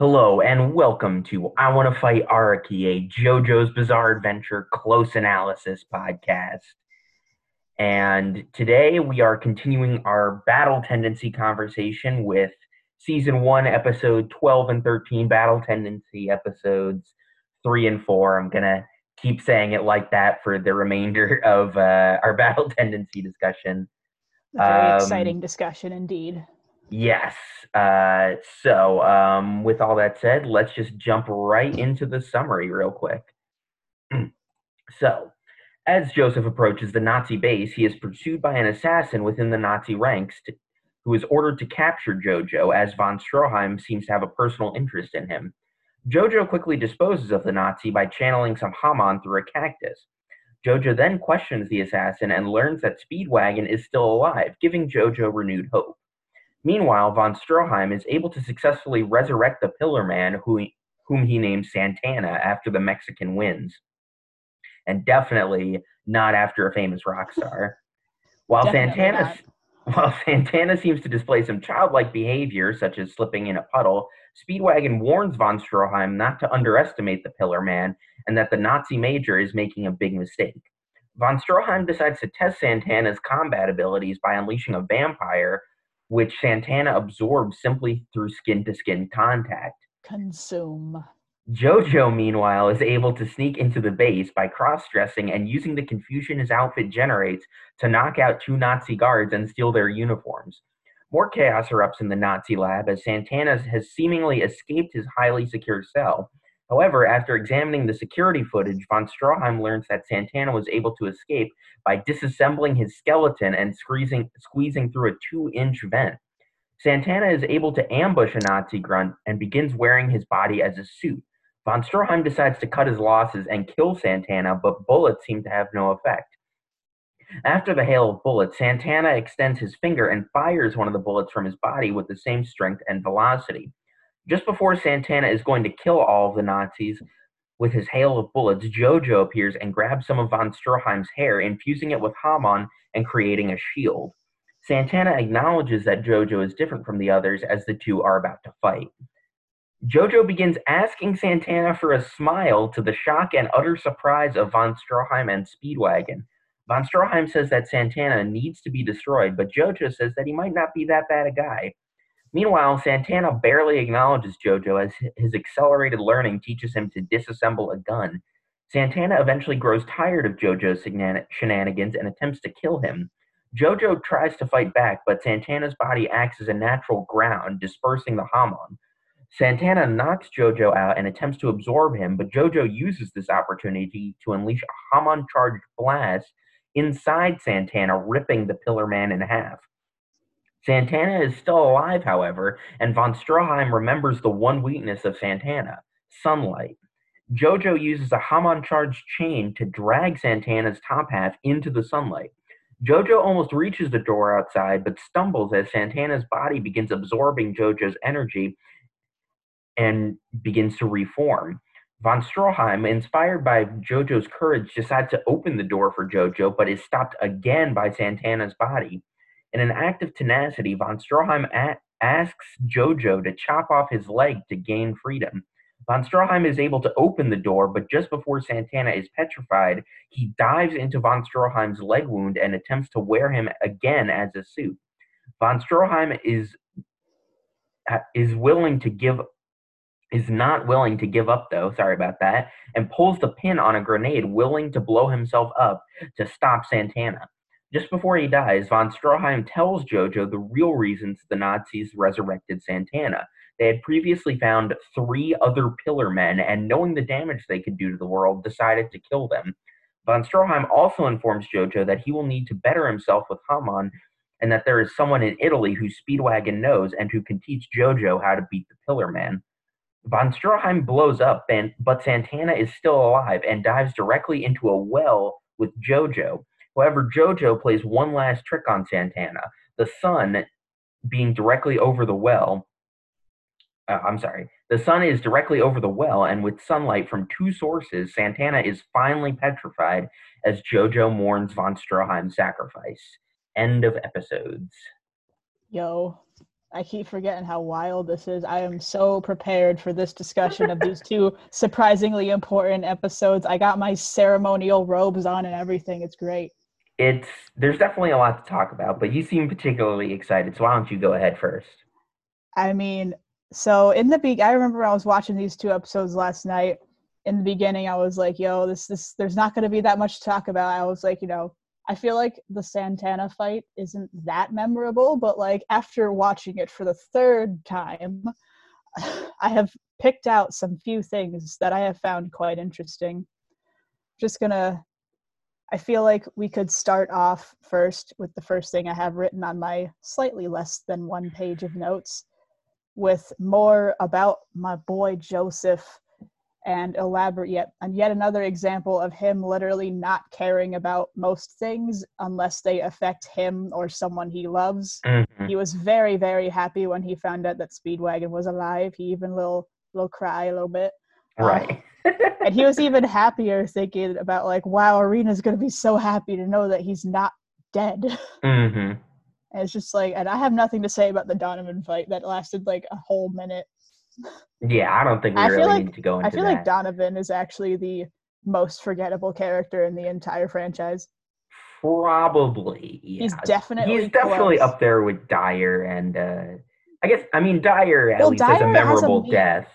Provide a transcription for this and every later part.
Hello and welcome to I Want to Fight Araki, a JoJo's Bizarre Adventure close analysis podcast. And today we are continuing our battle tendency conversation with season one, episode 12 and 13, battle tendency episodes three and four. I'm going to keep saying it like that for the remainder of uh, our battle tendency discussion. A Very Um, exciting discussion indeed. Yes. Uh, so, um, with all that said, let's just jump right into the summary real quick. so, as Joseph approaches the Nazi base, he is pursued by an assassin within the Nazi ranks to, who is ordered to capture Jojo, as von Stroheim seems to have a personal interest in him. Jojo quickly disposes of the Nazi by channeling some Hamon through a cactus. Jojo then questions the assassin and learns that Speedwagon is still alive, giving Jojo renewed hope. Meanwhile, von Stroheim is able to successfully resurrect the Pillar Man, who he, whom he names Santana after the Mexican wins. And definitely not after a famous rock star. While Definitely Santana, not. while Santana seems to display some childlike behavior, such as slipping in a puddle, Speedwagon warns von Stroheim not to underestimate the Pillar Man and that the Nazi major is making a big mistake. Von Stroheim decides to test Santana's combat abilities by unleashing a vampire, which Santana absorbs simply through skin to skin contact. Consume. Jojo, meanwhile, is able to sneak into the base by cross dressing and using the confusion his outfit generates to knock out two Nazi guards and steal their uniforms. More chaos erupts in the Nazi lab as Santana has seemingly escaped his highly secure cell. However, after examining the security footage, von Stroheim learns that Santana was able to escape by disassembling his skeleton and squeezing, squeezing through a two inch vent. Santana is able to ambush a Nazi grunt and begins wearing his body as a suit. Von Stroheim decides to cut his losses and kill Santana, but bullets seem to have no effect. After the hail of bullets, Santana extends his finger and fires one of the bullets from his body with the same strength and velocity. Just before Santana is going to kill all of the Nazis with his hail of bullets, Jojo appears and grabs some of von Stroheim's hair, infusing it with Hamon and creating a shield. Santana acknowledges that Jojo is different from the others as the two are about to fight. Jojo begins asking Santana for a smile to the shock and utter surprise of von Stroheim and Speedwagon. Von Stroheim says that Santana needs to be destroyed, but Jojo says that he might not be that bad a guy. Meanwhile, Santana barely acknowledges Jojo as his accelerated learning teaches him to disassemble a gun. Santana eventually grows tired of Jojo's shenanigans and attempts to kill him. Jojo tries to fight back, but Santana's body acts as a natural ground, dispersing the Hamon. Santana knocks Jojo out and attempts to absorb him, but Jojo uses this opportunity to unleash a Hamon charged blast inside Santana, ripping the Pillar Man in half. Santana is still alive, however, and von Stroheim remembers the one weakness of Santana sunlight. Jojo uses a Hamon charged chain to drag Santana's top half into the sunlight. Jojo almost reaches the door outside, but stumbles as Santana's body begins absorbing Jojo's energy and begins to reform. Von Stroheim, inspired by Jojo's courage, decides to open the door for Jojo, but is stopped again by Santana's body. In an act of tenacity, von Stroheim a- asks Jojo to chop off his leg to gain freedom. Von Stroheim is able to open the door, but just before Santana is petrified, he dives into von Stroheim's leg wound and attempts to wear him again as a suit. Von Stroheim is uh, is willing to give is not willing to give up though sorry about that and pulls the pin on a grenade willing to blow himself up to stop santana just before he dies von stroheim tells jojo the real reasons the nazis resurrected santana. They had previously found three other pillar men and knowing the damage they could do to the world decided to kill them. Von stroheim also informs jojo that he will need to better himself with hamon and that there is someone in italy who speedwagon knows and who can teach jojo how to beat the pillar man. Von Stroheim blows up, and, but Santana is still alive and dives directly into a well with Jojo. However, Jojo plays one last trick on Santana. The sun being directly over the well. Uh, I'm sorry. The sun is directly over the well, and with sunlight from two sources, Santana is finally petrified as Jojo mourns von Stroheim's sacrifice. End of episodes. Yo. I keep forgetting how wild this is. I am so prepared for this discussion of these two surprisingly important episodes. I got my ceremonial robes on and everything. It's great. It's there's definitely a lot to talk about, but you seem particularly excited, so why don't you go ahead first? I mean, so in the be I remember I was watching these two episodes last night. In the beginning, I was like, "Yo, this this there's not going to be that much to talk about." I was like, you know, I feel like the Santana fight isn't that memorable, but like after watching it for the third time, I have picked out some few things that I have found quite interesting. Just gonna, I feel like we could start off first with the first thing I have written on my slightly less than one page of notes with more about my boy Joseph and elaborate yet and yet another example of him literally not caring about most things unless they affect him or someone he loves. Mm-hmm. He was very very happy when he found out that Speedwagon was alive. He even little little cry a little bit. Uh, Right. And he was even happier thinking about like wow Erina's going to be so happy to know that he's not dead. hmm And it's just like and I have nothing to say about the Donovan fight that lasted like a whole minute. Yeah, I don't think we I really like- need to go into I feel that. like Donovan is actually the most forgettable character in the entire franchise. Probably. Yeah. He's definitely He's definitely close. up there with Dyer and uh I guess I mean Dyer at Well, least has a Dyer has a memorable meme. death.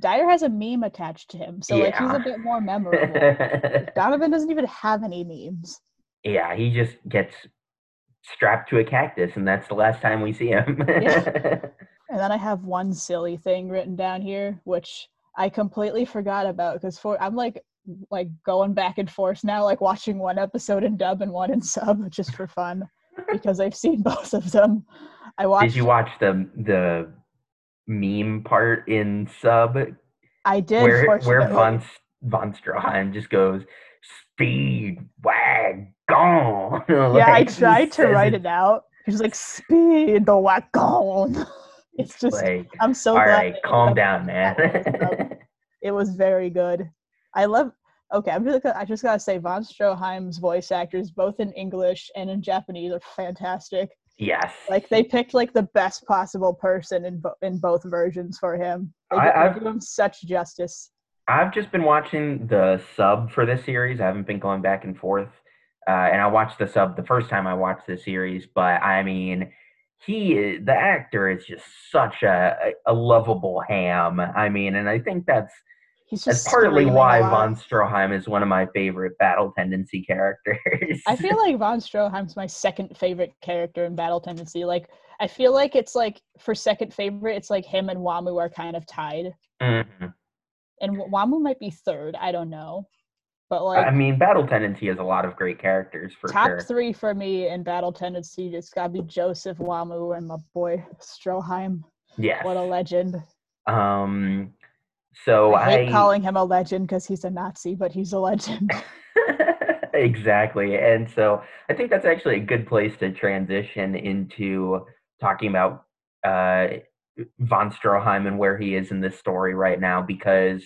Dyer has a meme attached to him, so like he's a bit more memorable. Donovan doesn't even have any memes. yeah, he just gets strapped to a cactus and that's the last time we see him. And then I have one silly thing written down here, which I completely forgot about because for I'm like like going back and forth now, like watching one episode in dub and one in sub just for fun because I've seen both of them. I watched. Did you watch the the meme part in sub I did. where where von von Stroheim just goes speed wag gone? yeah, I tried to write it out. He's like speed the wagon. It's just like I'm so all glad. right, calm down, man. It was very good. I love. Okay, I'm just. gonna- I just gotta say, Von Stroheim's voice actors, both in English and in Japanese, are fantastic. Yes, Like they picked like the best possible person in bo- in both versions for him. They, I- do- they I've- do him such justice. I've just been watching the sub for this series. I haven't been going back and forth. Uh, and I watched the sub the first time I watched the series, but I mean, he the actor is just such a, a lovable ham. I mean, and I think that's He's that's partly why von Stroheim is one of my favorite battle tendency characters. I feel like Von Stroheim's my second favorite character in Battle Tendency. Like I feel like it's like for second favorite, it's like him and Wamuu are kind of tied, Mhm. and Wamuu might be third. I don't know, but like I mean, battle tendency has a lot of great characters for top sure. three for me in Battle Tendency. It's gotta be Joseph Wamuu and my boy Stroheim. Yeah, What a legend! Um. So I hate I calling him a legend because he's a Nazi, but he's a legend. exactly. And so I think that's actually a good place to transition into talking about uh, von Stroheim and where he is in this story right now because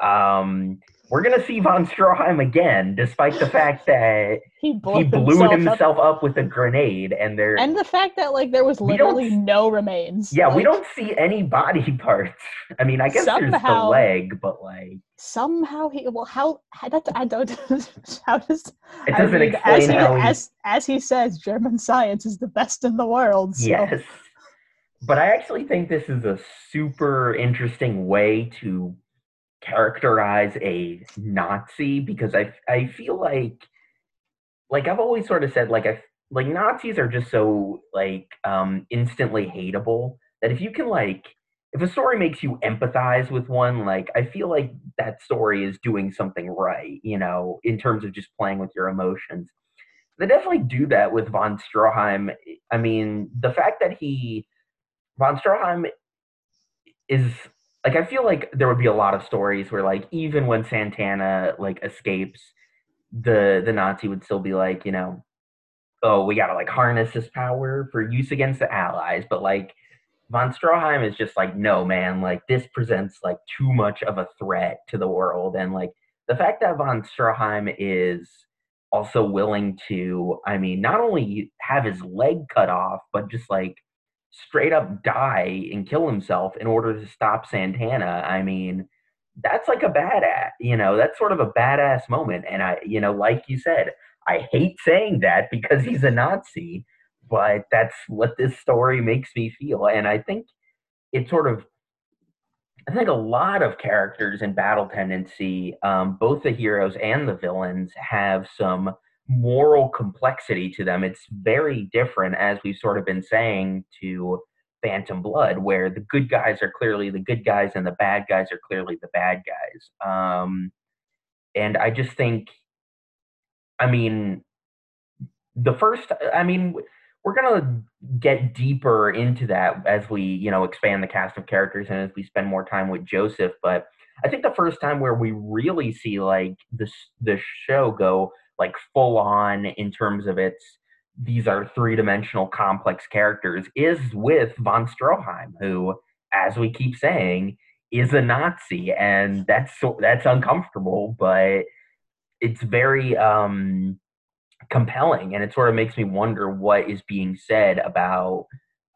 um, we're going to see von Stroheim again, despite the fact that he blew, he blew himself, up. himself up with a grenade and there. and the fact that like there was literally no remains. yeah, we don't see any body parts. I mean, I guess there's the leg, but like somehow he well how I don't, I don't how does it doesn't mean, explain as he, how he as as he says German science is the best in the world so Yes. But I actually think this is a super interesting way to characterize a Nazi because I I feel like like I've always sort of said like I like Nazis are just so like um instantly hateable that if you can like if a story makes you empathize with one like I feel like that story is doing something right, you know, in terms of just playing with your emotions. They definitely do that with von Stroheim. I mean, the fact that he von Stroheim is like I feel like there would be a lot of stories where like even when Santana like escapes, the the Nazi would still be like, you know, oh, we gotta like harness this power for use against the Allies, but like von Stroheim is just like, no, man, like this presents like too much of a threat to the world, and like the fact that von Stroheim is also willing to, I mean, not only have his leg cut off, but just like straight up die and kill himself in order to stop Santana. I mean, that's like a badass, you know, that's sort of a badass moment. And I, you know, like you said, I hate saying that because he's a Nazi, but that's what this story makes me feel. And I think it sort of, I think a lot of characters in Battle Tendency, um, both the heroes and the villains, have some moral complexity to them. It's very different, as we've sort of been saying, to Phantom Blood, where the good guys are clearly the good guys and the bad guys are clearly the bad guys. Um, and I just think, I mean, the first, I mean, we're gonna get deeper into that as we, you know, expand the cast of characters and as we spend more time with Joseph. But I think the first time where we really see like this the show go like full on in terms of its these are three dimensional complex characters is with von Stroheim, who, as we keep saying, is a Nazi, and that's that's uncomfortable, but it's very um, compelling, and it sort of makes me wonder what is being said about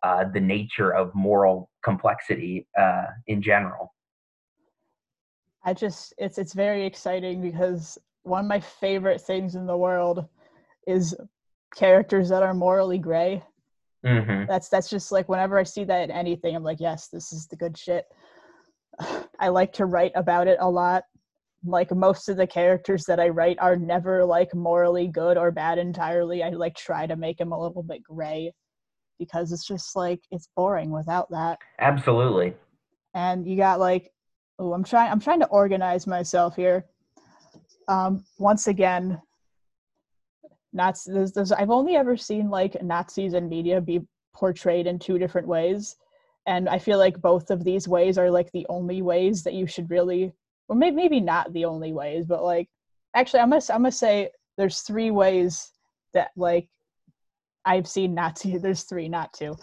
uh, the nature of moral complexity uh, in general. I just it's it's very exciting because one of my favorite things in the world is characters that are morally gray. Mm-hmm. That's that's just like whenever I see that in anything, I'm like, yes, this is the good shit. I like to write about it a lot. Like most of the characters that I write are never like morally good or bad entirely. I like try to make them a little bit gray because it's just like it's boring without that. Absolutely. And you got like, oh, I'm trying. I'm trying to organize myself here. Um, once again, Nazi. There's, there's, I've only ever seen like Nazis in media be portrayed in two different ways, and I feel like both of these ways are like the only ways that you should really, or maybe maybe not the only ways, but like actually, I'm gonna I'm gonna say there's three ways that like I've seen Nazi. There's three, not two.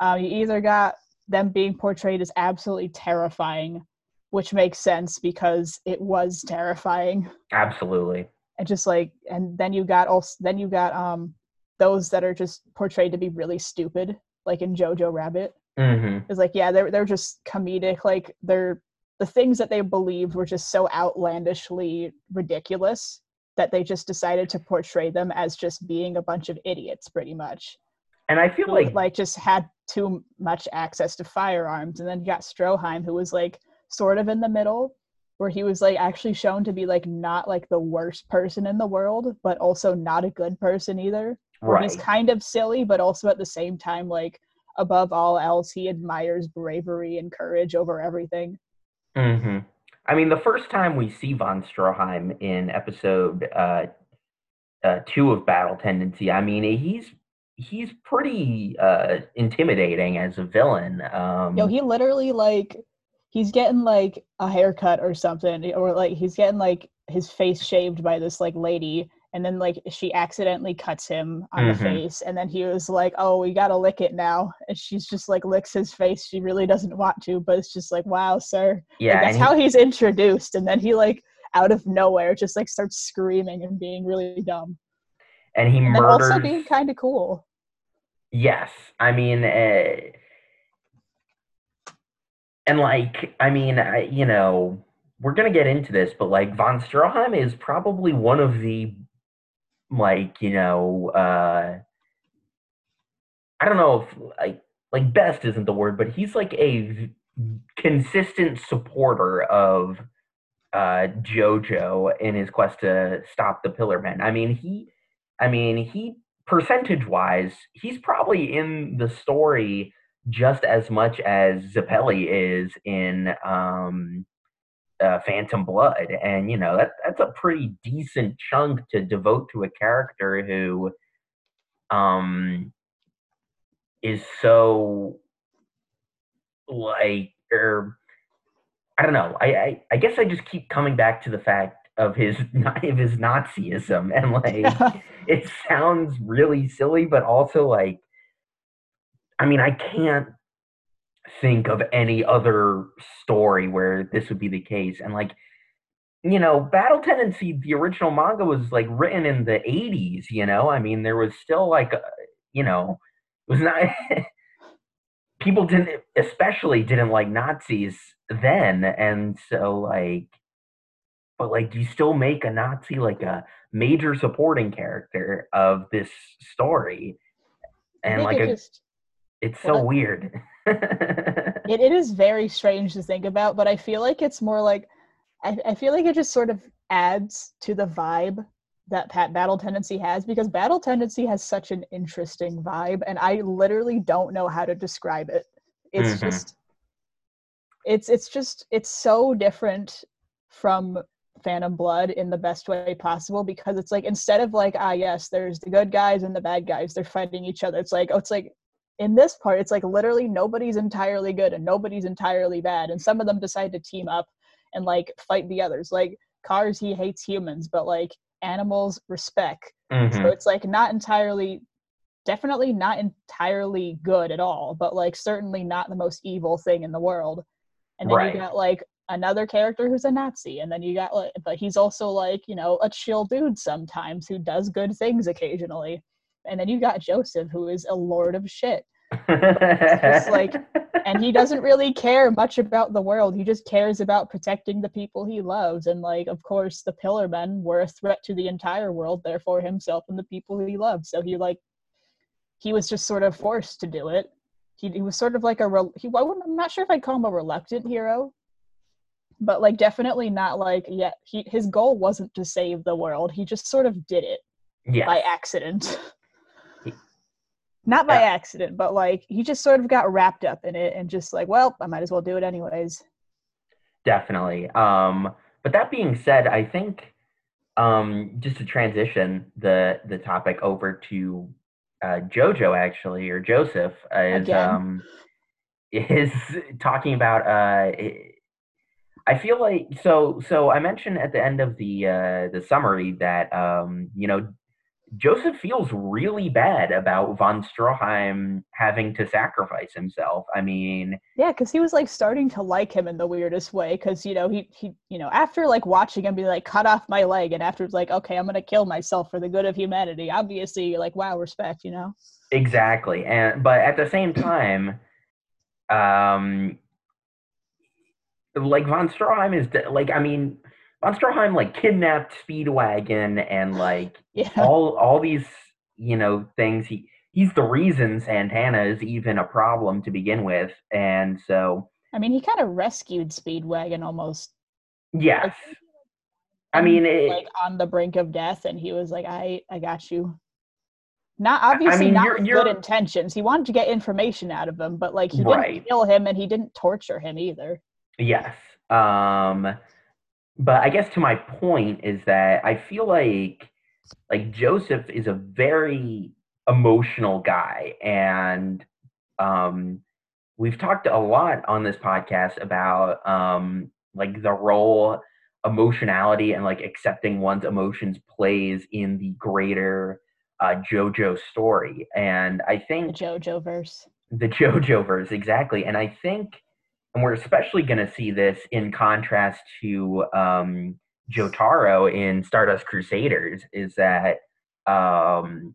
Um, you either got them being portrayed as absolutely terrifying, which makes sense because it was terrifying. Absolutely and just like and then you got also then you got um those that are just portrayed to be really stupid like in jojo rabbit mm-hmm. it's like yeah they're, they're just comedic like they're the things that they believed were just so outlandishly ridiculous that they just decided to portray them as just being a bunch of idiots pretty much and i feel like like just had too much access to firearms and then you got stroheim who was like sort of in the middle where he was like actually shown to be like not like the worst person in the world, but also not a good person either. Right. He's kind of silly, but also at the same time, like above all else, he admires bravery and courage over everything. hmm I mean, the first time we see von Stroheim in episode uh, uh, two of Battle Tendency, I mean, he's he's pretty uh, intimidating as a villain. Um, Yo, he literally like he's getting like a haircut or something or like he's getting like his face shaved by this like lady and then like she accidentally cuts him on mm-hmm. the face and then he was like oh we gotta lick it now and she's just like licks his face she really doesn't want to but it's just like wow sir. Yeah like, that's how he's introduced and then he like out of nowhere just like starts screaming and being really dumb. And he and murders also being kind of cool. Yes i mean uh and like, I mean, I, you know, we're gonna get into this, but like von Stroheim is probably one of the like, you know, uh I don't know if like like best isn't the word, but he's like a consistent supporter of uh Jojo in his quest to stop the Pillar Men. I mean, he I mean, he percentage wise, he's probably in the story just as much as Zeppeli is in um, uh, Phantom Blood, and you know that that's a pretty decent chunk to devote to a character who um, is so like or er, I don't know. I, I I guess I just keep coming back to the fact of his of his Nazism, and like it sounds really silly, but also like I mean, I can't think of any other story where this would be the case. And like, you know, Battle Tendency, the original manga was like written in the 80s, you know? I mean, there was still like, a, uh, you know, it was not. people didn't, especially didn't like Nazis then, and so like, but like, you still make a Nazi like a major supporting character of this story, and like a, just it's so well, weird. it, it is very strange to think about, but I feel like it's more like I, I feel like it just sort of adds to the vibe that Pat Battle Tendency has because Battle Tendency has such an interesting vibe, and I literally don't know how to describe it. It's Mhm. just, it's it's just it's so different from Phantom Blood in the best way possible because it's like instead of like ah yes, there's the good guys and the bad guys, they're fighting each other. It's like oh, it's like in this part, it's like literally nobody's entirely good and nobody's entirely bad, and some of them decide to team up and like fight the others. Like Kars, he hates humans, but like animals respect. So Mhm. it's like not entirely, definitely not entirely good at all, but like certainly not the most evil thing in the world. And then Right. you got like another character who's a Nazi, and then you got like, but he's also like you know a chill dude sometimes who does good things occasionally. And then you got Joseph, who is a lord of shit just like- and he doesn't really care much about the world. He just cares about protecting the people he loves. And like, of course, the Pillar Men were a threat to the entire world, therefore himself and the people he loved. So he like, he was just sort of forced to do it. He, he was sort of like a rel- he. I wouldn't, I'm not sure if I'd call him a reluctant hero, but like definitely not like yeah. He his goal wasn't to save the world. He just sort of did it yes. by accident. Not by Yeah. accident, but like he just sort of got wrapped up in it and just like, well, I might as well do it anyways. Definitely. Um, but that being said, I think um, just to transition the the topic over to uh, Jojo actually or Joseph is Again. um, is talking about. Uh, i- I feel like so. So I mentioned at the end of the uh, the summary that um, you know Joseph feels really bad about von Stroheim having to sacrifice himself. I mean, Yeah, because he was like starting to like him in the weirdest way. Because you know he he you know after like watching him be like cut off my leg, and after it's like okay, I'm gonna kill myself for the good of humanity. Obviously, like wow, respect, you know. Exactly. And but at the same time, um like von Stroheim is de- like I mean von Stroheim like kidnapped Speedwagon and like Yeah, all all these, you know, things he he's the reason Santana is even a problem to begin with. And so I mean he kind of rescued Speedwagon almost. yes. I mean it, like on the brink of death, and he was like, I I got you. Not obviously mean, not you're- with you're- good intentions. He wanted to get information out of him, but like he Right. didn't kill him and he didn't torture him either. Yes. Um but I guess to my point is that I feel like like Joseph is a very emotional guy and um we've talked a lot on this podcast about um like the role emotionality and like accepting one's emotions plays in the greater uh JoJo story and I think The JoJo verse. the JoJo verse exactly, and I think, and we're especially going to see this in contrast to um, Jotaro in Stardust Crusaders, is that um,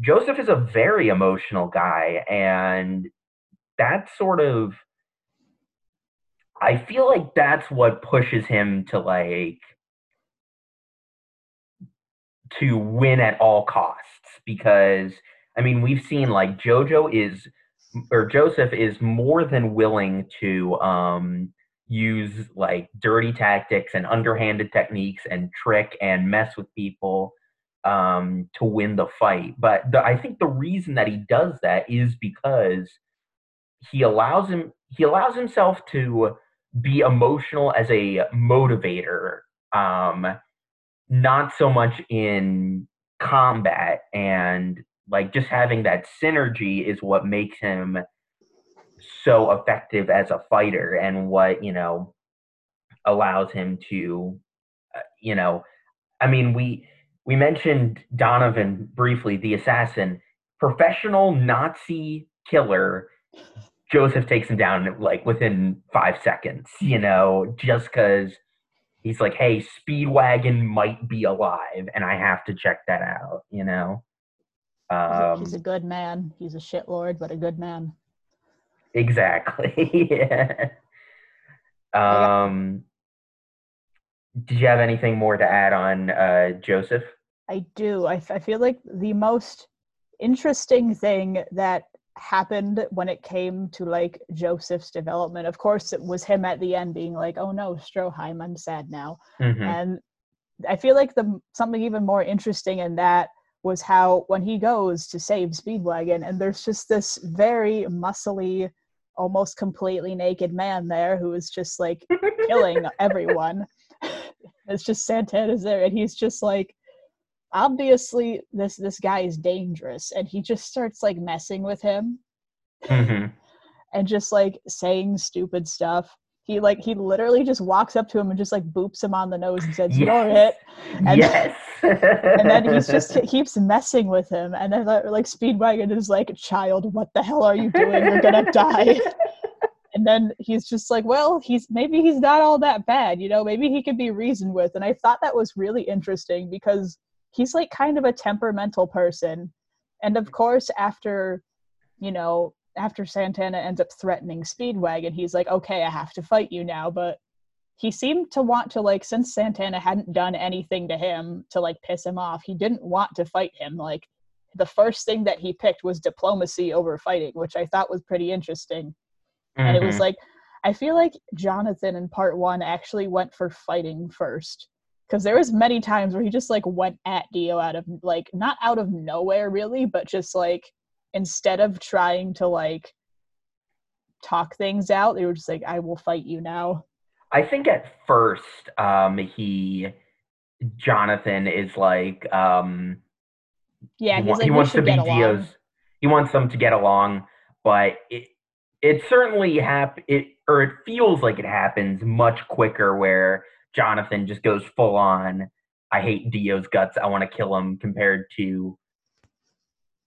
Joseph is a very emotional guy, and that's sort of. I feel like that's what pushes him to like to win at all costs because I mean we've seen like Jojo is or Joseph is more than willing to um, use like dirty tactics and underhanded techniques and trick and mess with people um, to win the fight. But the, I think the reason that he does that is because he allows him he allows himself to be emotional as a motivator, um, not so much in combat and like just having that synergy is what makes him so effective as a fighter and what you know allows him to uh, you know i mean we we mentioned donovan briefly the assassin. Professional nazi killer joseph takes him down like within five seconds you know just because he's like hey speedwagon might be alive and i have to check that out you know um he's a good man. He's a shitlord, but a good man. Exactly. yeah. Um, did you have anything more to add on uh, Joseph? I do. I, I feel like the most interesting thing that happened when it came to like Joseph's development. Of course, it was him at the end being like, "Oh no, Stroheim, I'm sad now," Mhm. and I feel like the something even more interesting in that was how when he goes to save Speedwagon, and there's just this very muscly, almost completely naked man there who is just like killing everyone. it's just Santana's there, and he's just like, obviously this this guy is dangerous, and he just starts like messing with him Mhm. and just like saying stupid stuff. He like he literally just walks up to him and just like boops him on the nose and says, "You're Yes. it." And- yes. and then he's just he keeps messing with him and then like like speedwagon is like child what the hell are you doing you're gonna die and then he's just like well he's maybe he's not all that bad you know maybe he could be reasoned with and i thought that was really interesting because he's like kind of a temperamental person and of course after you know after santana ends up threatening speedwagon he's like okay i have to fight you now but he seemed to want to like since santana hadn't done anything to him to like piss him off he didn't want to fight him like the first thing that he picked was diplomacy over fighting which i thought was pretty interesting and it was Mhm. like i feel like jonathan in part one actually went for fighting first because there was many times where he just like went at dio out of like not out of nowhere really but just like instead of trying to like talk things out they were just like i will fight you now I think at first, um, he Jonathan is like, um, yeah he, wa- like he wants to be. Dio's. He wants them to get along, but it it certainly hap it or it feels like it happens much quicker where Jonathan just goes full on. I hate Dio's guts. I want to kill him. Compared to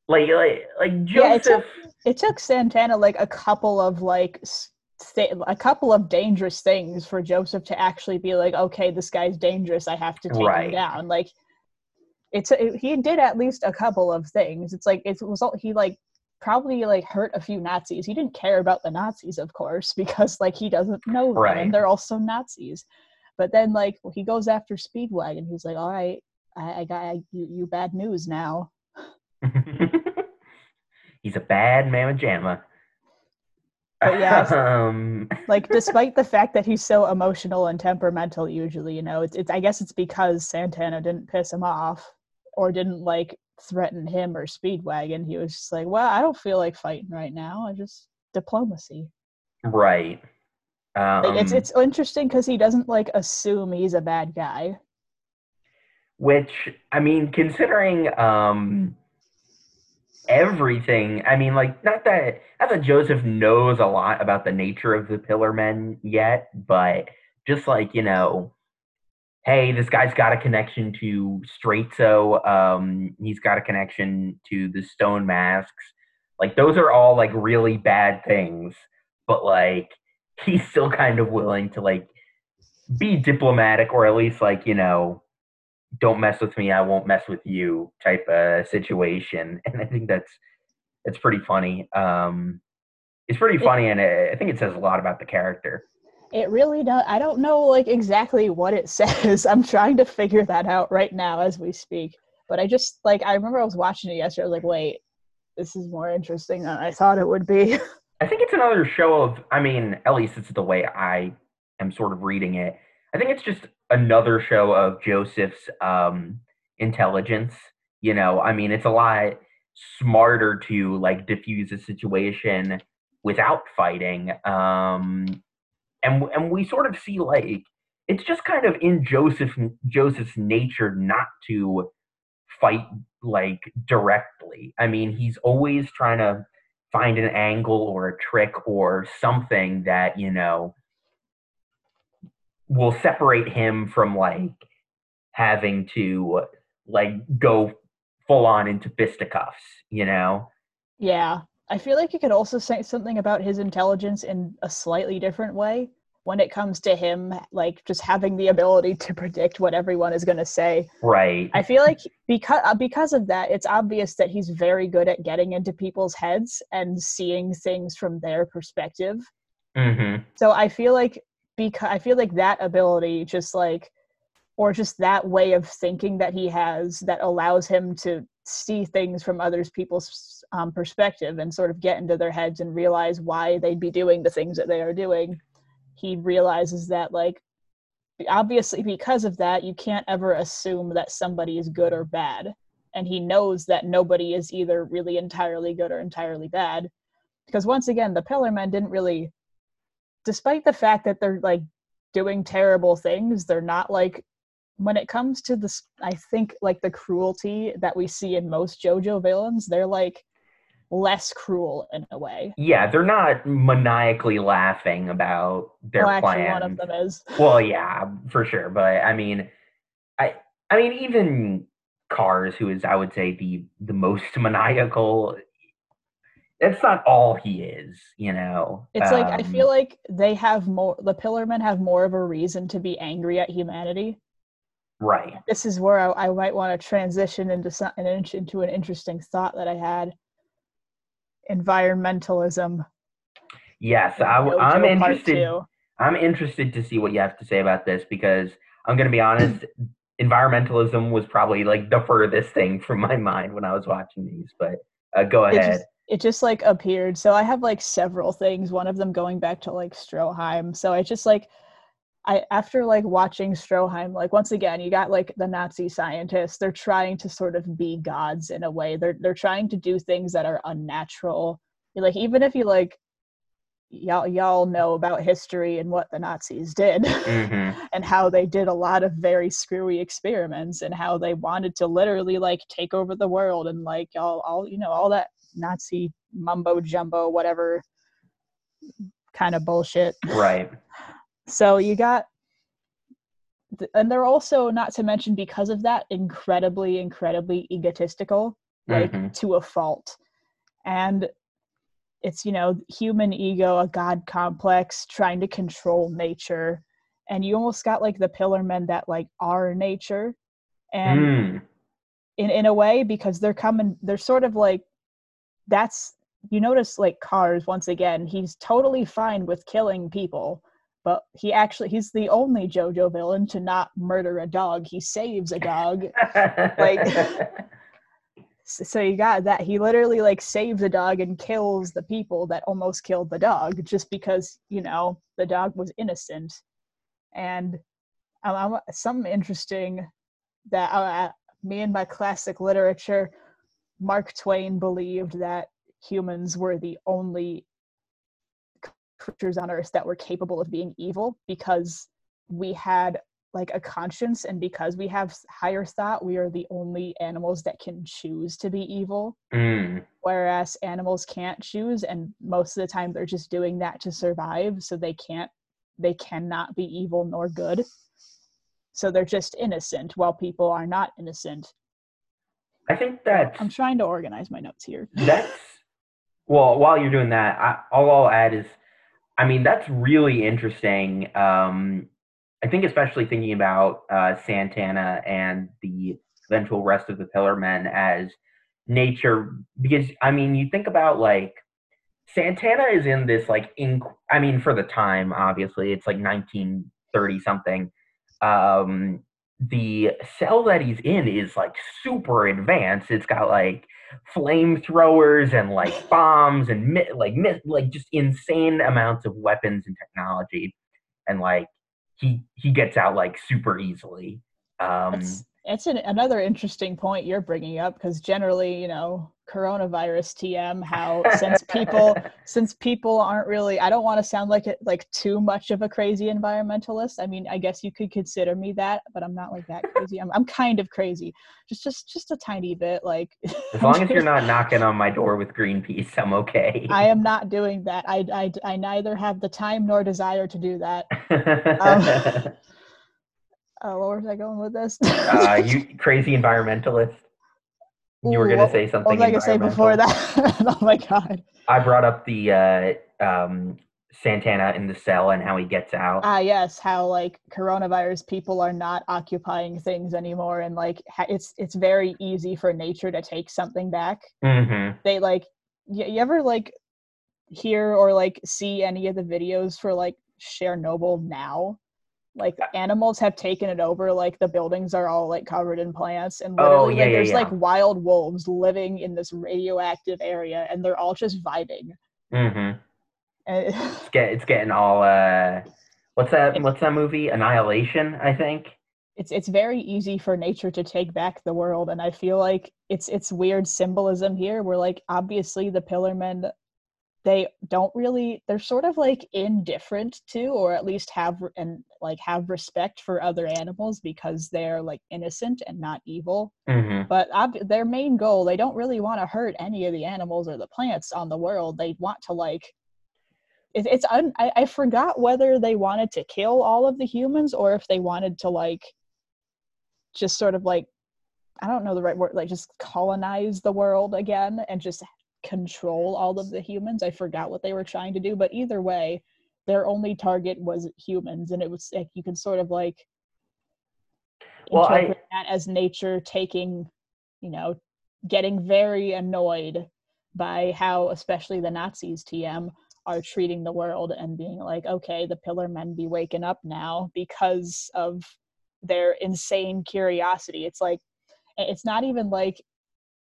like like like Yeah, it Joseph. it took Santana like a couple of like s- th- a couple of dangerous things for Joseph to actually be like, okay, this guy's dangerous. I have to take Right. him down. Like, it's it, he did at least a couple of things. It's like it was all he like probably like hurt a few Nazis. He didn't care about the Nazis, of course, because like he doesn't know them Right. and they're also Nazis. But then like he goes after Speedwagon. He's like, all right, I, I got I, you, you bad news now. He's a bad mamma jamma. But yeah, um, like despite the fact that he's so emotional and temperamental usually you know it's, it's i guess it's because santana didn't piss him off or didn't like threaten him or speedwagon he was just like well i don't feel like fighting right now i just diplomacy right. Um, like, it's it's interesting because he doesn't like assume he's a bad guy which I mean, considering um, everything, I mean, like not that not that Joseph knows a lot about the nature of the Pillar Men yet, but just like you know, hey, this guy's got a connection to Straizo. Um, he's got a connection to the Stone Masks. Like those are all like really bad things, but like he's still kind of willing to like be diplomatic or at least like you know don't mess with me i won't mess with you type of situation. And i think that's it's pretty funny. Um it's pretty It- funny and i I think it says a lot about the character. It really does i don't know like exactly what it says. I'm trying to figure that out right now as we speak. But i just like i remember i was watching it yesterday i was like wait this is more interesting than i thought it would be. I think it's another show of i mean at least it's the way i am sort of reading it. I think it's just another show of joseph's um intelligence you know? I mean it's a lot smarter to like diffuse a situation without fighting um and and we sort of see like it's just kind of in joseph joseph's nature not to fight like directly. I mean he's always trying to find an angle or a trick or something that you know will separate him from like having to like go full on into fisticuffs you know Yeah, I feel like you could also say something about his intelligence in a slightly different way. when it comes to him like just having the ability to predict what everyone is going to say right i feel like because uh, because of that it's obvious that he's very good at getting into people's heads and seeing things from their perspective mm-hmm. so i feel like because i feel like that ability just like or just that way of thinking that he has that allows him to see things from others people's um, perspective and sort of get into their heads and realize why they'd be doing the things that they are doing he realizes that like obviously because of that you can't ever assume that somebody is good or bad. And he knows that nobody is either really entirely good or entirely bad. Because once again the pillar men didn't really despite the fact that they're like doing terrible things they're not like when it comes to this i think like the cruelty that we see in most jojo villains they're like less cruel in a way. Yeah they're not maniacally laughing about their well, actually plan one of them is. Well yeah for sure but i mean i i mean even Kars who is i would say the the most maniacal that's not all he is you know? It's like i Um, feel like they have more the pillarmen have more of a reason to be angry at humanity. Right. This is where I, I might want to transition into some, an into an interesting thought that I had. Environmentalism. yes I, i'm interested i'm interested to see what you have to say about this because i'm going to be honest environmentalism was probably like the furthest thing from my mind when i was watching these but uh, go ahead just, it just like appeared. So I have like several things. One of them going back to like Stroheim. So I just like I after like watching Stroheim, like once again, you got like the Nazi scientists. They're trying to sort of be gods in a way. They're they're trying to do things that are unnatural. Like even if you like y'all y'all know about history and what the Nazis did hmm and how they did a lot of very screwy experiments and how they wanted to literally like take over the world and like all all you know all that Nazi mumbo jumbo whatever kind of bullshit. right So you got and they're also not to mention because of that incredibly incredibly egotistical like Mhm. to a fault. And it's you know human ego a god complex trying to control nature and you almost got like the pillar men that like are nature and Mm. in in a way because they're coming they're sort of like that's you notice like Kars once again he's totally fine with killing people but he actually he's the only jojo villain to not murder a dog. He saves a dog. Like- so you got that. He literally like saves a dog and kills the people that almost killed the dog just because you know the dog was innocent. And um, I'm, something interesting that uh, me and my classic literature mark twain believed that humans were the only creatures on earth that were capable of being evil because we had like a conscience and because we have higher thought we are the only animals that can choose to be evil. Mm. whereas animals can't choose and most of the time they're just doing that to survive so they can't they cannot be evil nor good. So they're just innocent while people are not innocent I think that i'm trying to organize my notes here. That's well while you're doing that I, all i'll add is i mean that's really interesting um i think especially thinking about uh santana and the eventual rest of the pillar men as nature because i mean you think about like santana is in this like in i mean for the time obviously it's like 1930 something um the cell that he's in is like super advanced. It's got like flamethrowers and like bombs and mi- like mi- like just insane amounts of weapons and technology. And like he he gets out like super easily. Um It's it's an, another interesting point you're bringing up because generally, you know, coronavirus TM. How since people since people aren't really, I don't want to sound like it like too much of a crazy environmentalist. I mean, I guess you could consider me that, but I'm not like that crazy. I'm I'm kind of crazy, just just just a tiny bit. Like as long as you're not knocking on my door with greenpeace i'm okay I am not doing that. I I I neither have the time nor desire to do that. Um, Uh, where was I going with this? uh you crazy environmentalist you were gonna what- say What something was I gonna say before that? oh my god. I brought up the uh, um, Santana in the cell and how he gets out. Ah, yes, how like coronavirus people are not occupying things anymore, and like ha- it's it's very easy for nature to take something back. mm-hmm. They like, y- you ever like hear or like see any of the videos for like Chernobyl now? Like animals have taken it over. Like the buildings are all like covered in plants, and Oh, literally yeah, like, yeah, there's yeah. like wild wolves living in this radioactive area, and they're all just vibing. Mm-hmm. And It's get it's getting all uh what's that what's that movie? Annihilation, I think. it's it's very easy for nature to take back the world and i feel like it's it's weird symbolism here where like obviously the pillar men they don't really they're sort of like indifferent to or at least have and like have respect for other animals because they're like innocent and not evil Mm-hmm. but ob- their main goal they don't really want to hurt any of the animals or the plants on the world they want to like it, it's un- I, I forgot whether they wanted to kill all of the humans or if they wanted to like just sort of like i don't know the right word like just colonize the world again and just control all of the humans. I forgot what they were trying to do but either way their only target was humans and it was like you can sort of like Well, I- interpret that as nature taking you know getting very annoyed by how especially the nazis tm are treating the world and being like okay the pillar men be waking up now because of their insane curiosity. It's like it's not even like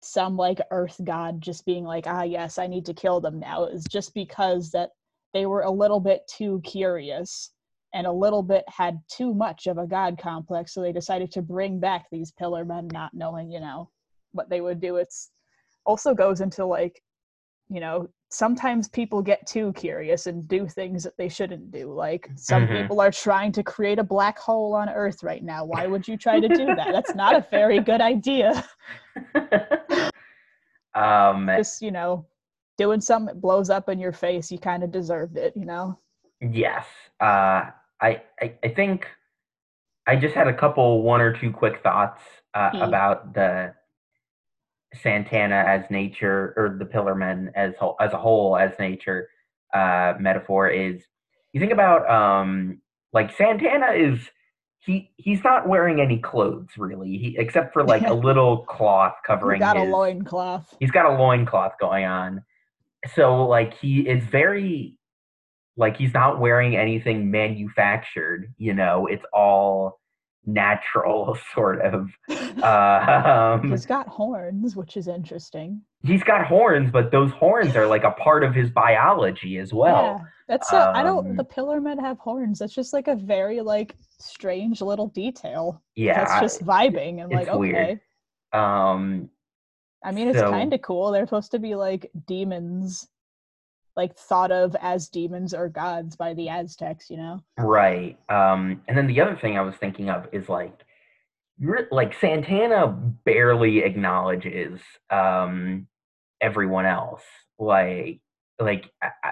some like earth god just being like ah yes i need to kill them now it's just because that they were a little bit too curious and a little bit had too much of a god complex so they decided to bring back these pillar men not knowing you know what they would do. It's also goes into like you know sometimes people get too curious and do things that they shouldn't do like some Mhm. people are trying to create a black hole on earth right now why would you try to do that that's not a very good idea um just you know doing something that blows up in your face you kind of deserved it you know Yes. Uh, I, I I think I just had a couple, one or two quick thoughts uh, Mm. about the Santana as nature or the Pillar Men as whole, as a whole as nature uh, metaphor is. You think about um, like Santana is he he's not wearing any clothes really, he, except for like a little cloth covering got a his loincloth he's got a loincloth going on. So like he is very like he's not wearing anything manufactured, you know, it's all natural sort of. Uh, um, he's got horns which is interesting he's got horns, but those horns are like a part of his biology as well. yeah that's a, i don't um, the pillar men have horns that's just like a very like strange little detail Yeah. that's just vibing and like it's weird. okay um i mean it's So- kind of cool they're supposed to be like demons like thought of as demons or gods by the aztecs you know Right. Um, and then the other thing I was thinking of is like, like Santana barely acknowledges um, everyone else. Like, like I, I,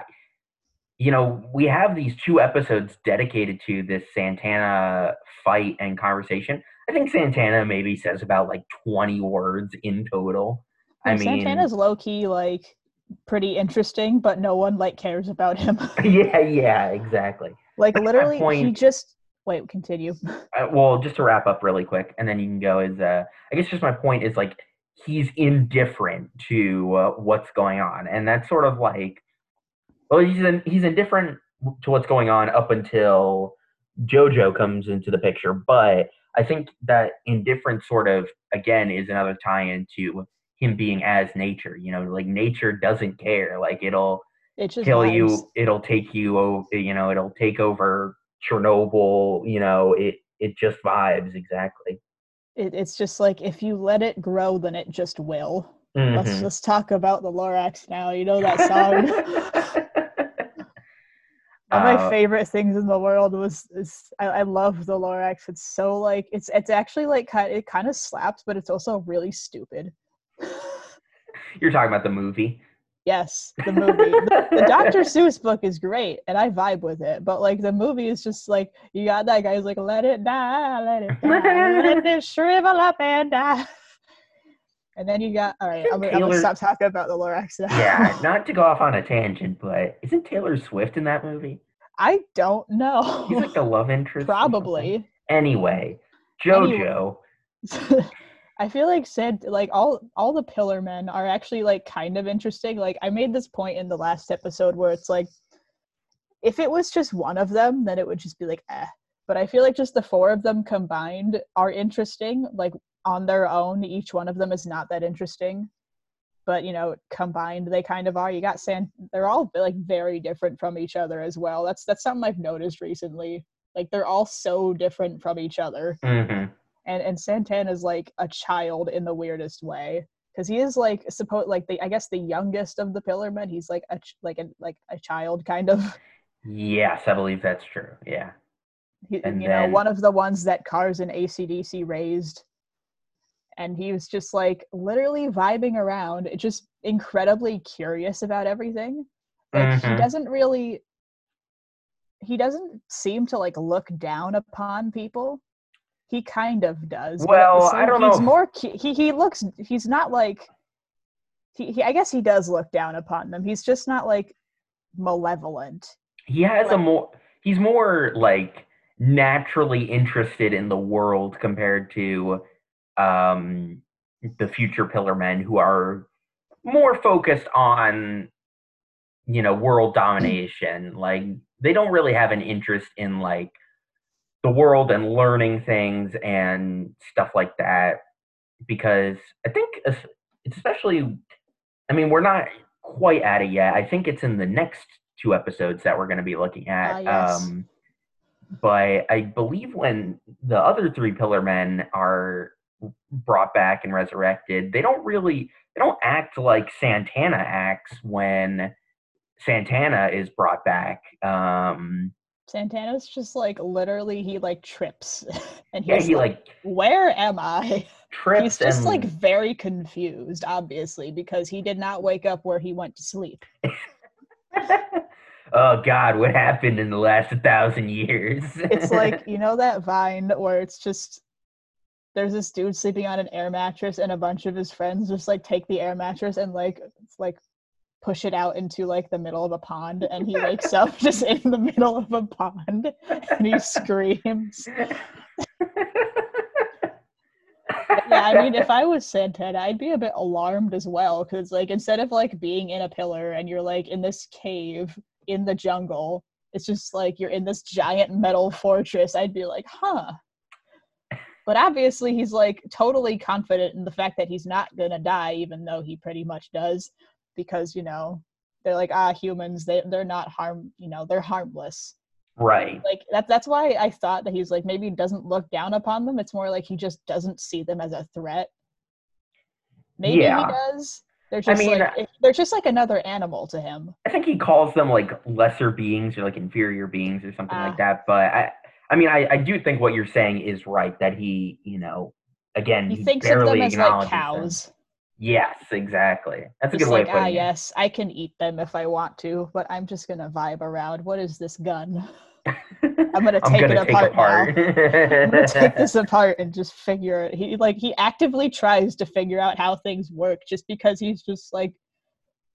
you know, we have these two episodes dedicated to this Santana fight and conversation. I think Santana maybe says about like twenty words in total. I mean, santana's low-key like pretty interesting but no one like cares about him yeah, yeah, exactly. like But literally he just wait continue uh, well, just to wrap up really quick, and then you can go. Is uh, I guess just my point is like he's indifferent to uh, what's going on, and that's sort of like, well, he's in, he's indifferent to what's going on up until JoJo comes into the picture. But I think that indifference sort of again is another tie-in to him being as nature. You know, like nature doesn't care. Like it'll it just kill you it'll take you you know it'll take over chernobyl you know it it just vibes exactly it, it's just like if you let it grow then it just will let's Mhm. just talk about the lorax now you know that song one of my Uh, favorite things in the world was is I, I love the lorax it's so like it's it's actually like it kind of slaps but it's also really stupid you're talking about the movie yes the movie the, the dr seuss book is great and i vibe with it but like the movie is just like you got that guy who's like let it die let it die let it shrivel up and die And then you got all right. I'm, gonna- I'm gonna stop talking about the Lorax now. Yeah, not to go off on a tangent, but isn't Taylor Swift in that movie? I don't know. He's like the love interest. Probably. Anyway, Anyway. I feel like said like all all the pillar men are actually like kind of interesting. Like I made this point in the last episode where it's like if it was just one of them, then it would just be like eh. But I feel like just the four of them combined are interesting. Like on their own, each one of them is not that interesting. But you know, combined they kind of are. You got San they're all like very different from each other as well. That's that's something I've noticed recently. Like they're all so different from each other hmm and and Santana's like a child in the weirdest way because he is like suppose like the I guess the youngest of the Pillar Men. He's like a ch- like a like a child kind of. Yes, I believe that's true. Yeah. He, And you know, one of the ones that Kars and ACDC raised. And he was just like literally vibing around, just incredibly curious about everything. Like he Mhm. doesn't really he doesn't seem to like look down upon people. He kind of does. Well, I don't He's know. more. He he looks. He's not like. He, he I guess he does look down upon them. He's just not like malevolent. He has a more he's more like naturally interested in the world compared to um the future pillar men who are more focused on you know world domination like they don't really have an interest in like the world and learning things and stuff like that because i think it's especially i mean we're not quite at it yet i think it's in the next two episodes that we're going to be looking at Ah, yes. um but i believe when the other three pillar men are brought back and resurrected they don't really they don't act like santana acts when santana is brought back um Santana's just like literally he like trips, and yeah he's he like, like "Where am I?" trips He's just and like very confused, obviously, because he did not wake up where he went to sleep. oh god what happened in the last thousand years it's like you know that vine where it's just there's this dude sleeping on an air mattress and a bunch of his friends just like take the air mattress and like it's like push it out into like the middle of a pond and he wakes up just in the middle of a pond and he screams. Yeah i mean if i was santana i'd be a bit alarmed as well because like instead of like being in a pillar and you're like in this cave in the jungle it's just like you're in this giant metal fortress i'd be like huh. But obviously he's like totally confident in the fact that he's not gonna die even though he pretty much does because you know they're like ah humans they, they're not harm you know they're harmless right like that, that's why i thought that he's like maybe he doesn't look down upon them it's more like he just doesn't see them as a threat maybe Yeah. he does they're I just mean, like they're just like another animal to him I think he calls them like lesser beings or like inferior beings or something Ah. like that. But I, I mean, I, I do think what you're saying is right. That he, you know, again, he he, thinks of barely them as like them. Yes, exactly. That's a good way like of putting ah it. yes i can eat them if i want to but i'm just gonna vibe around what is this gun i'm gonna I'm take gonna it take apart, now I'm gonna take this apart and just figure it. He like he actively tries to figure out how things work just because he's just like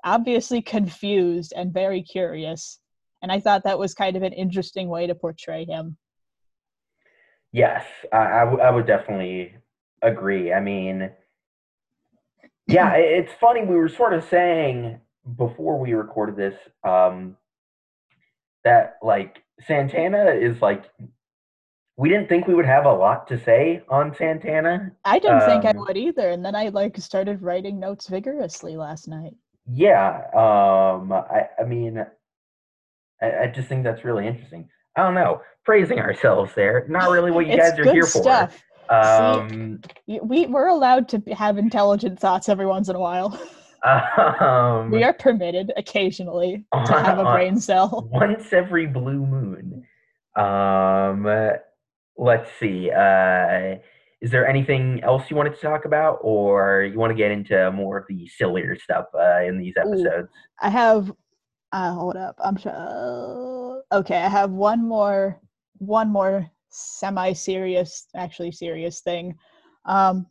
obviously confused and very curious. And I thought that was kind of an interesting way to portray him. Yes, I, I, w- I would definitely agree. I mean, yeah, it's funny. We were sort of saying before we recorded this um, that like Santana is like we didn't think we would have a lot to say on Santana. I didn't think I Um, would either, and then I like started writing notes vigorously last night. Yeah, um, I, I mean, I, I just think that's really interesting. I don't know, praising ourselves there, not really what you guys are here stuff. for. Um, Y- We we're allowed to have intelligent thoughts every once in a while. um, we are permitted occasionally to have a brain cell. once every blue moon. Um, uh, let's see. Uh, is there anything else you wanted to talk about, or you want to get into more of the sillier stuff uh, in these episodes? I have uh hold up. I'm sure okay, I have one more one more semi serious actually serious thing. Um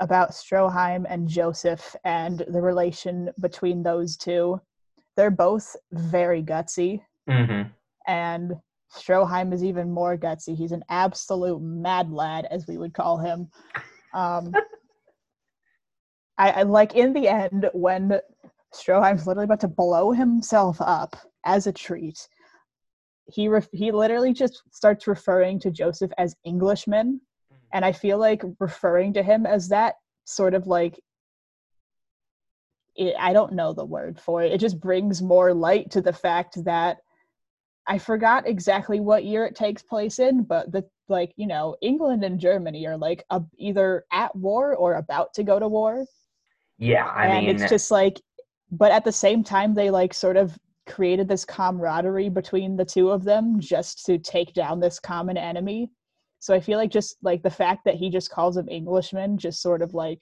about Stroheim and Joseph and the relation between those two. They're both very gutsy, hmm and Stroheim is even more gutsy. He's an absolute mad lad, as we would call him. Um, I, I like in the end when Stroheim's literally about to blow himself up as a treat. He ref- he literally just starts referring to Joseph as Englishman, mm. and I feel like referring to him as that sort of like it, I don't know the word for it. It just brings more light to the fact that I forgot exactly what year it takes place in, but the like you know England and Germany are like a, either at war or about to go to war, Yeah, I and mean, it's just like, but at the same time they like sort of created this camaraderie between the two of them just to take down this common enemy. So I feel like just like the fact that he just calls him Englishman just sort of like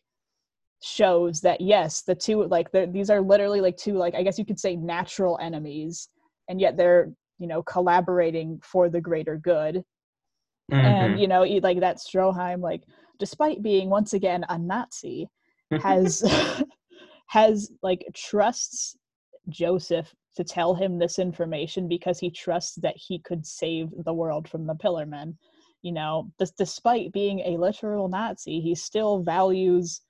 shows that yes, the two like these are literally like two like I guess you could say natural enemies, and yet they're you know collaborating for the greater good. And mhm. you know, like that Stroheim, like despite being once again a Nazi, has has like trusts Joseph to tell him this information because he trusts that he could save the world from the Pillar Men. You know, des- despite being a literal Nazi, he still values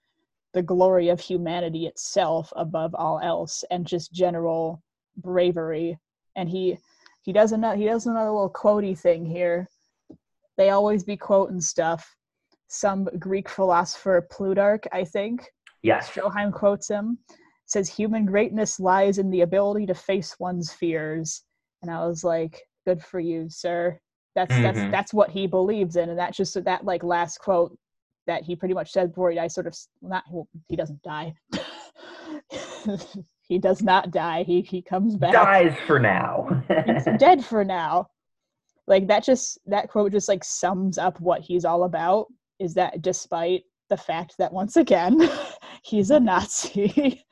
the glory of humanity itself above all else and just general bravery. And he he does another he does another little quotey thing here. They always be quoting stuff. Some Greek philosopher Plutarch, I think, yes. Stroheim quotes him, says human greatness lies in the ability to face one's fears. And I was like, good for you, sir. That's that's Mhm. that's what he believes in. And that's just that like last quote that he pretty much said before he died, sort of not well, he doesn't die. he does not die. He he comes back Dies for now. he's dead for now. Like that just that quote just like sums up what he's all about is that despite the fact that once again he's a Nazi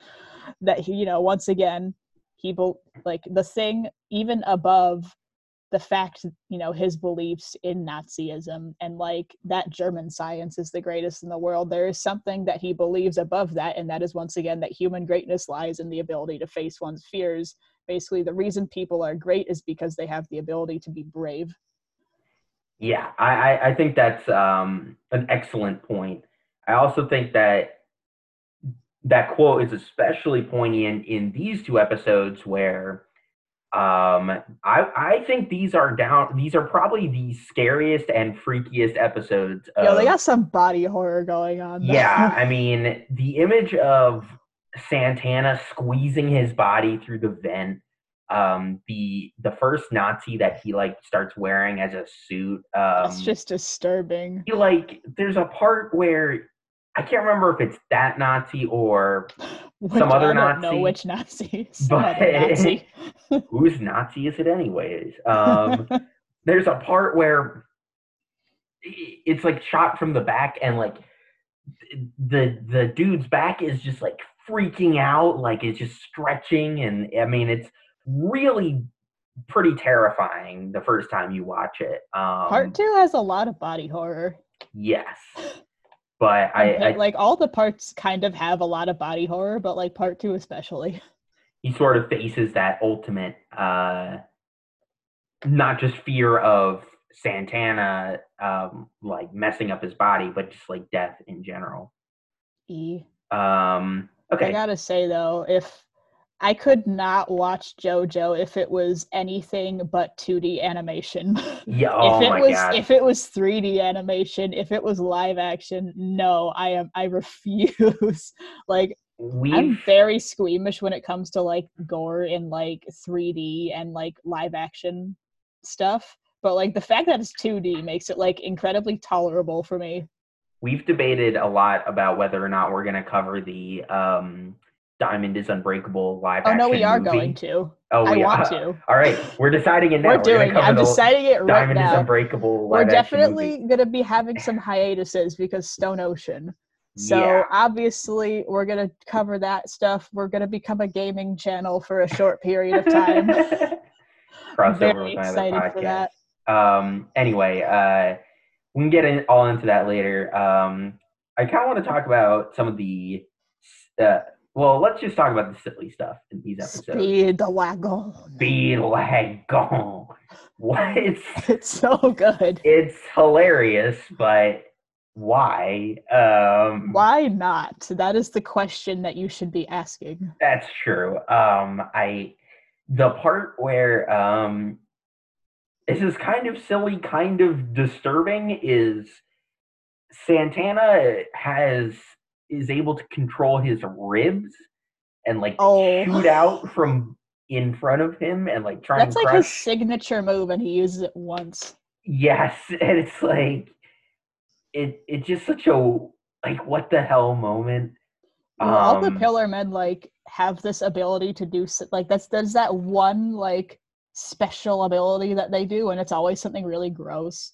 that he you know once again he bel like the thing even above the fact you know his beliefs in Nazism and like that German science is the greatest in the world there is something that he believes above that and that is once again that human greatness lies in the ability to face one's fears basically the reason people are great is because they have the ability to be brave Yeah, I, I think that's um, an excellent point. I also think that that quote is especially poignant in these two episodes where um, I, I think these are down these are probably the scariest and freakiest episodes of yo they got some body horror going on though. yeah, I mean the image of Santana squeezing his body through the vent. Um, the the first Nazi that he like starts wearing as a suit. Um, that's just disturbing he, like there's a part where I can't remember if it's that Nazi or Which Some other Nazi. I don't know which Nazi. Some but- Nazi. whose Nazi is it anyways. Um, there's a part where it's like shot from the back and like the the dude's back is just like freaking out like it's just stretching and i mean it's really pretty terrifying the first time you watch it um Part two has a lot of body horror. yes but I, I like all the parts kind of have a lot of body horror, but like part two especially. he sort of faces that ultimate uh not just fear of santana um like messing up his body but just like death in general E. um okay. I gotta say though, if I could not watch JoJo if it was anything but 2D animation. yeah oh if it my was god if it was 3D animation, if it was live action, no, I am I refuse. like we've I'm very squeamish when it comes to like gore in like 3D and like live action stuff. But like the fact that it's 2D makes it like incredibly tolerable for me. we've debated a lot about whether or not we're going to cover the um diamond is unbreakable live Oh no, we are movie. going to. oh I we want to. all right we're deciding it now We're gonna doing. it. I'm deciding it right now. diamond is unbreakable We're definitely going to be having some hiatuses because Stone Ocean. So yeah. obviously we're going to cover that stuff. We're going to become a gaming channel for a short period of time. crossover very with my other excited for that. Um, anyway, uh, we can get in, all into that later. Um, I kind of want to talk about some of the. Uh, well, let's just talk about the silly stuff in these episodes. Speedwagon. Speedwagon. What? It's It's so good. it's hilarious, but why? Um, Why not? That is the question that you should be asking. That's true. Um, I the part where um, this is kind of silly, kind of disturbing is Santana has is able to control his ribs and like Oh. shoot out from in front of him and like try That's and like crush. his signature move, and he uses it once. Yes, and it's like it. It's just such a like what the hell moment. Know, all the Um, Pillar Men like have this ability to do like that's there's that one like special ability that they do, and it's always something really gross.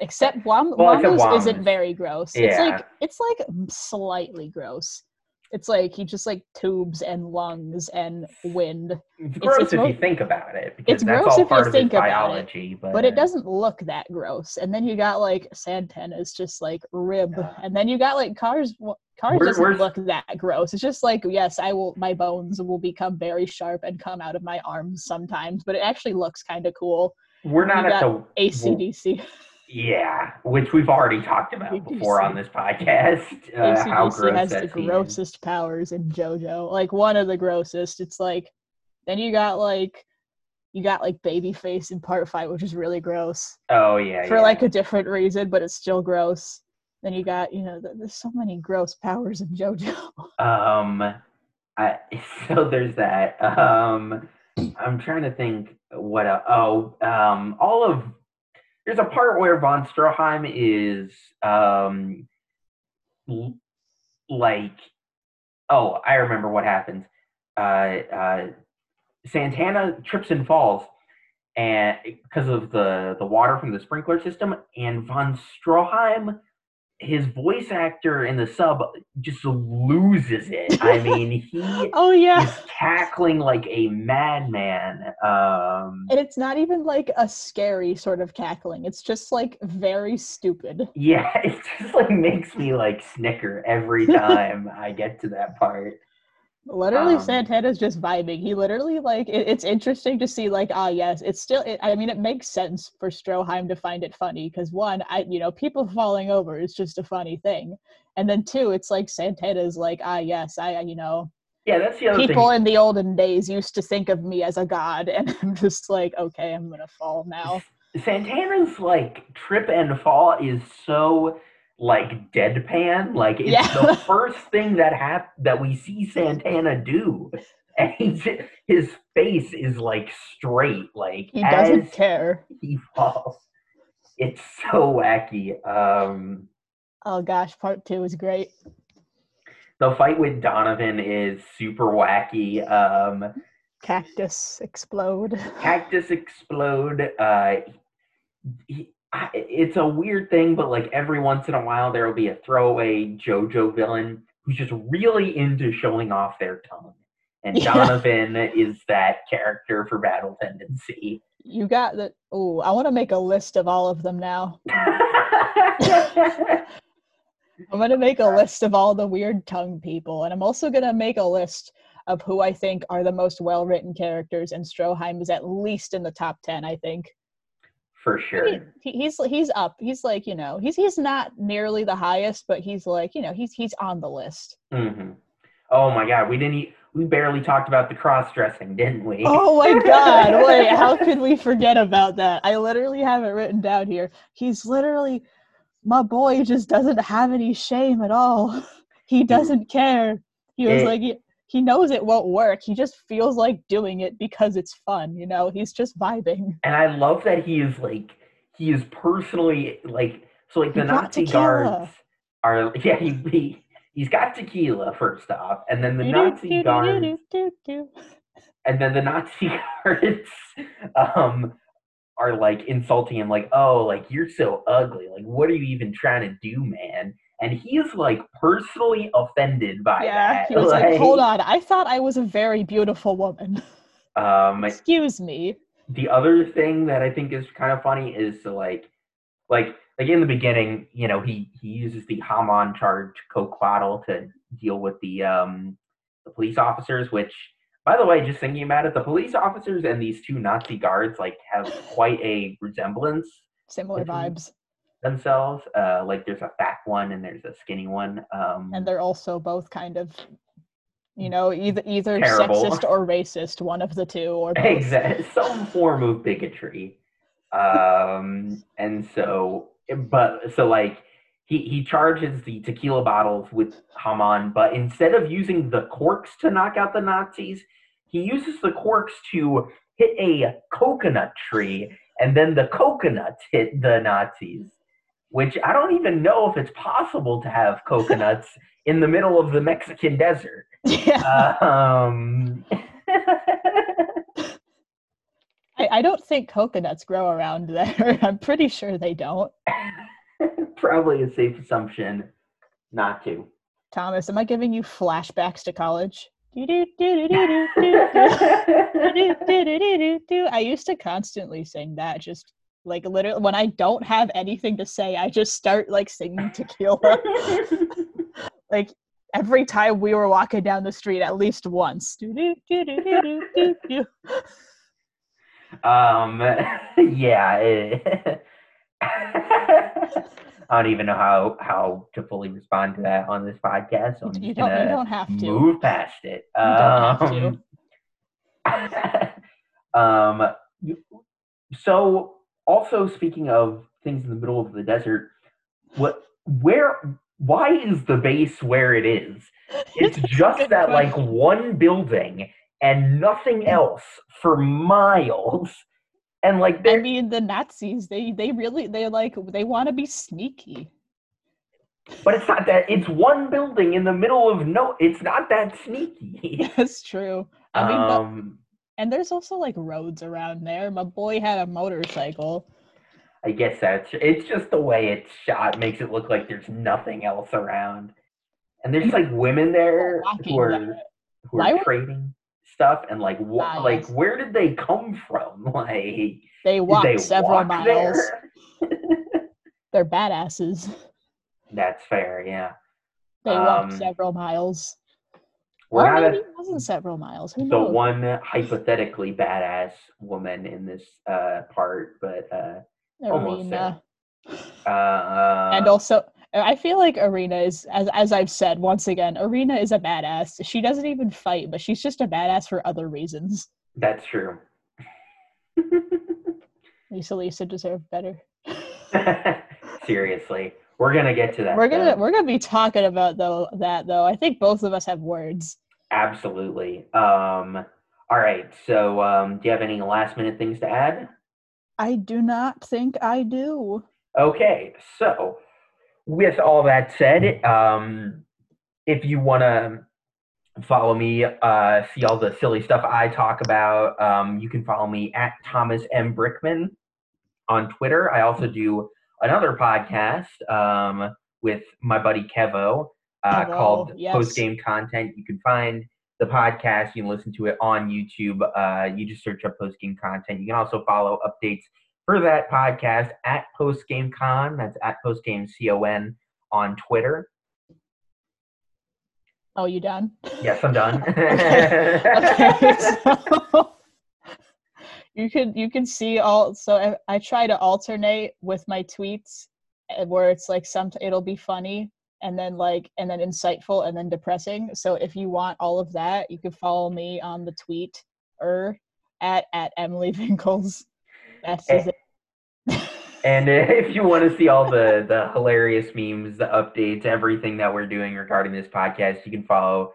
Except Wam- Well, isn't very gross. It's like it's like slightly gross. It's like he just like tubes and lungs and wind, It's gross it's if mo- you think about it because it's that's gross all if you part of think his about it, biology. But, but it uh, doesn't look that gross. And then you got like Santana's just like rib, Yeah. and then you got like Kars. Kars doesn't look that gross. It's just like yes, I will. My bones will become very sharp and come out of my arms sometimes, but it actually looks kind of cool. We're not you at the ACDC. Yeah, which we've already talked about before on this podcast. Uh, how gross has the that scene is. grossest powers in JoJo. Like one of the grossest. It's like then you got like you got like Babyface in part five, which is really gross Oh yeah, for yeah. like a different reason, but it's still gross. Then you got you know th- there's so many gross powers in JoJo. Um, I, so there's that. Um, I'm trying to think what. el oh, um, all of there's a part where von Stroheim is um, like, oh, I remember what happens. Uh, uh, Santana trips and falls, and because of the the water from the sprinkler system, and von Stroheim his voice actor in the sub just loses it. I mean, he oh yeah. is cackling like a madman. Um, And it's not even like a scary sort of cackling. It's just like very stupid. yeah, it just like makes me like snicker every time I get to that part. Literally, Um, Santana's just vibing. He literally like it, it's interesting to see like ah yes, it's still. It, I mean, it makes sense for Stroheim to find it funny because one, I you know people falling over is just a funny thing, and then two, it's like Santana's like ah yes, I you know Yeah, that's the other people thing. in the olden days used to think of me as a god, and I'm just like okay, I'm gonna fall now. Santana's like trip and fall is so like deadpan. Like it's Yeah. the first thing that hap- that we see Santana do. And he's, his face is like straight, like He doesn't as care. he falls. It's so wacky. Um, Oh gosh, part two is great. the fight with Donovan is super wacky. Um, Cactus explode. cactus explode. Uh, he, I, it's a weird thing, but like every once in a while, there will be a throwaway JoJo villain who's just really into showing off their tongue. And Yeah. Donovan is that character for Battle Tendency. You got the. Oh, I want to make a list of all of them now. I'm gonna make a list of all the weird tongue people, and I'm also gonna make a list of who I think are the most well-written characters. And Stroheim is at least in the top ten. I think for sure. he, he's he's up. He's like you know he's he's not nearly the highest, but he's like you know he's he's on the list. hmm Oh my God, we didn't. We barely talked about the cross dressing, didn't we? Oh my god! Wait, how could we forget about that? I literally have it written down here. He's literally my boy. Just doesn't have any shame at all. He doesn't care. He was It- like he, knows it won't work. He just feels like doing it because it's fun. You know, he's just vibing. and I love that he is like he is personally like so like the Nazi tequila. guards are yeah he, he he's got tequila first off and then the Nazi guards and then the Nazi guards um are like insulting him like oh like you're so ugly like what are you even trying to do man and he's like personally offended by Yeah, that he was like, "Hold on, I thought I was a very beautiful woman. um Excuse me." the other thing that I think is kind of funny is to like like like in the beginning, you know, he he uses the Hamon charged Coke bottle to deal with the um the police officers, which by the way, just thinking about it, the police officers and these two Nazi guards like have quite a resemblance. Similar vibes. Themselves, uh, like there's a fat one and there's a skinny one. Um, and they're also both kind of, you know, either either Terrible. sexist or racist, one of the two, or both. exactly some form of bigotry. Um, and so, but so like he he charges the tequila bottles with Hamon, but instead of using the corks to knock out the Nazis, he uses the corks to hit a coconut tree, and then the coconuts hit the Nazis. Which I don't even know if it's possible to have coconuts in the middle of the Mexican desert. Yeah. Um, I, I don't think coconuts grow around there. I'm pretty sure they don't. probably a safe assumption not to. Thomas, am I giving you flashbacks to college? I used to constantly sing that, just like literally when I don't have anything to say, I just start like singing tequila. like every time we were walking down the street, at least once. um, yeah. it- I don't even know how how to fully respond to that on this podcast. So I'm You don't, you don't have to. move past it. You don't have Um, um, so also speaking of things in the middle of the desert, what where why is the base where it is? It's just that like one building and nothing else for miles. And like I mean, the Nazis, they they really they like they want to be sneaky. but it's not that it's one building in the middle of no it's not that sneaky. That's true. I mean, but, um and there's also like roads around there. My boy had a motorcycle. I guess that's it's just the way it's shot makes it look like there's nothing else around. And there's like women there who are who Why are would- trading stuff and like wh- like where did they come from? Like They walked they several walk miles. They're badasses. That's fair, yeah. They walked Um, several miles. We're or maybe a, it wasn't several miles. Who the knows? one hypothetically badass woman in this uh part, but uh almost Erina. uh and also, I feel like Erina is, as as I've said once again, Erina is a badass. She doesn't even fight, but she's just a badass for other reasons. that's true. Lisa Lisa deserved better. Seriously. We're gonna get to that. We're gonna though. we're gonna be talking about though that though. I think both of us have words. Absolutely. Um, all right. So, um, do you have any last minute things to add? I do not think I do. Okay. So, with all that said, um, if you want to follow me, uh, see all the silly stuff I talk about, um, you can follow me at Thomas M. Brickman on Twitter. I also do another podcast um, with my buddy Kevo uh, Kevo, called yes. Post Game Content. You can find the podcast. You can listen to it on YouTube. Uh, you just search up Post Game Content. You can also follow updates for that podcast at Post Game Con. That's at Post Game Con on Twitter. Oh, you done? Yes, I'm done. okay, so you can you can see all. So I, I try to alternate with my tweets, uh, where it's like some it'll be funny and then like and then insightful and then depressing. So if you want all of that, you can follow me on the tweet or at at Emily Winkles. That's just it. And if you want to see all the the hilarious memes, the updates, everything that we're doing regarding this podcast, you can follow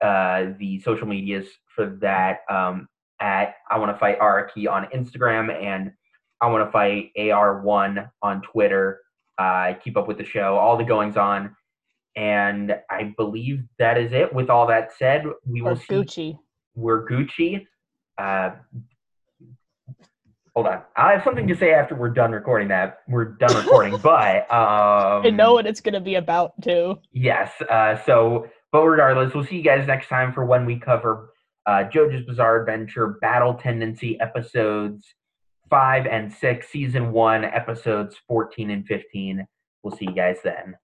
uh, the social medias for that um, at I want to fight Araki on Instagram and I want to fight AR1 on Twitter. Uh, keep up with the show, all the goings on, and I believe that is it. With all that said, we will see. Gucci. We're Gucci. Uh, hold on. I have something to say after we're done recording that. We're done recording, but um, I know what it's gonna be about too. Yes. Uh, so, but regardless, we'll see you guys next time for when we cover uh, JoJo's Bizarre Adventure Battle Tendency episodes 5 and 6, season 1, episodes 14 and 15. We'll see you guys then.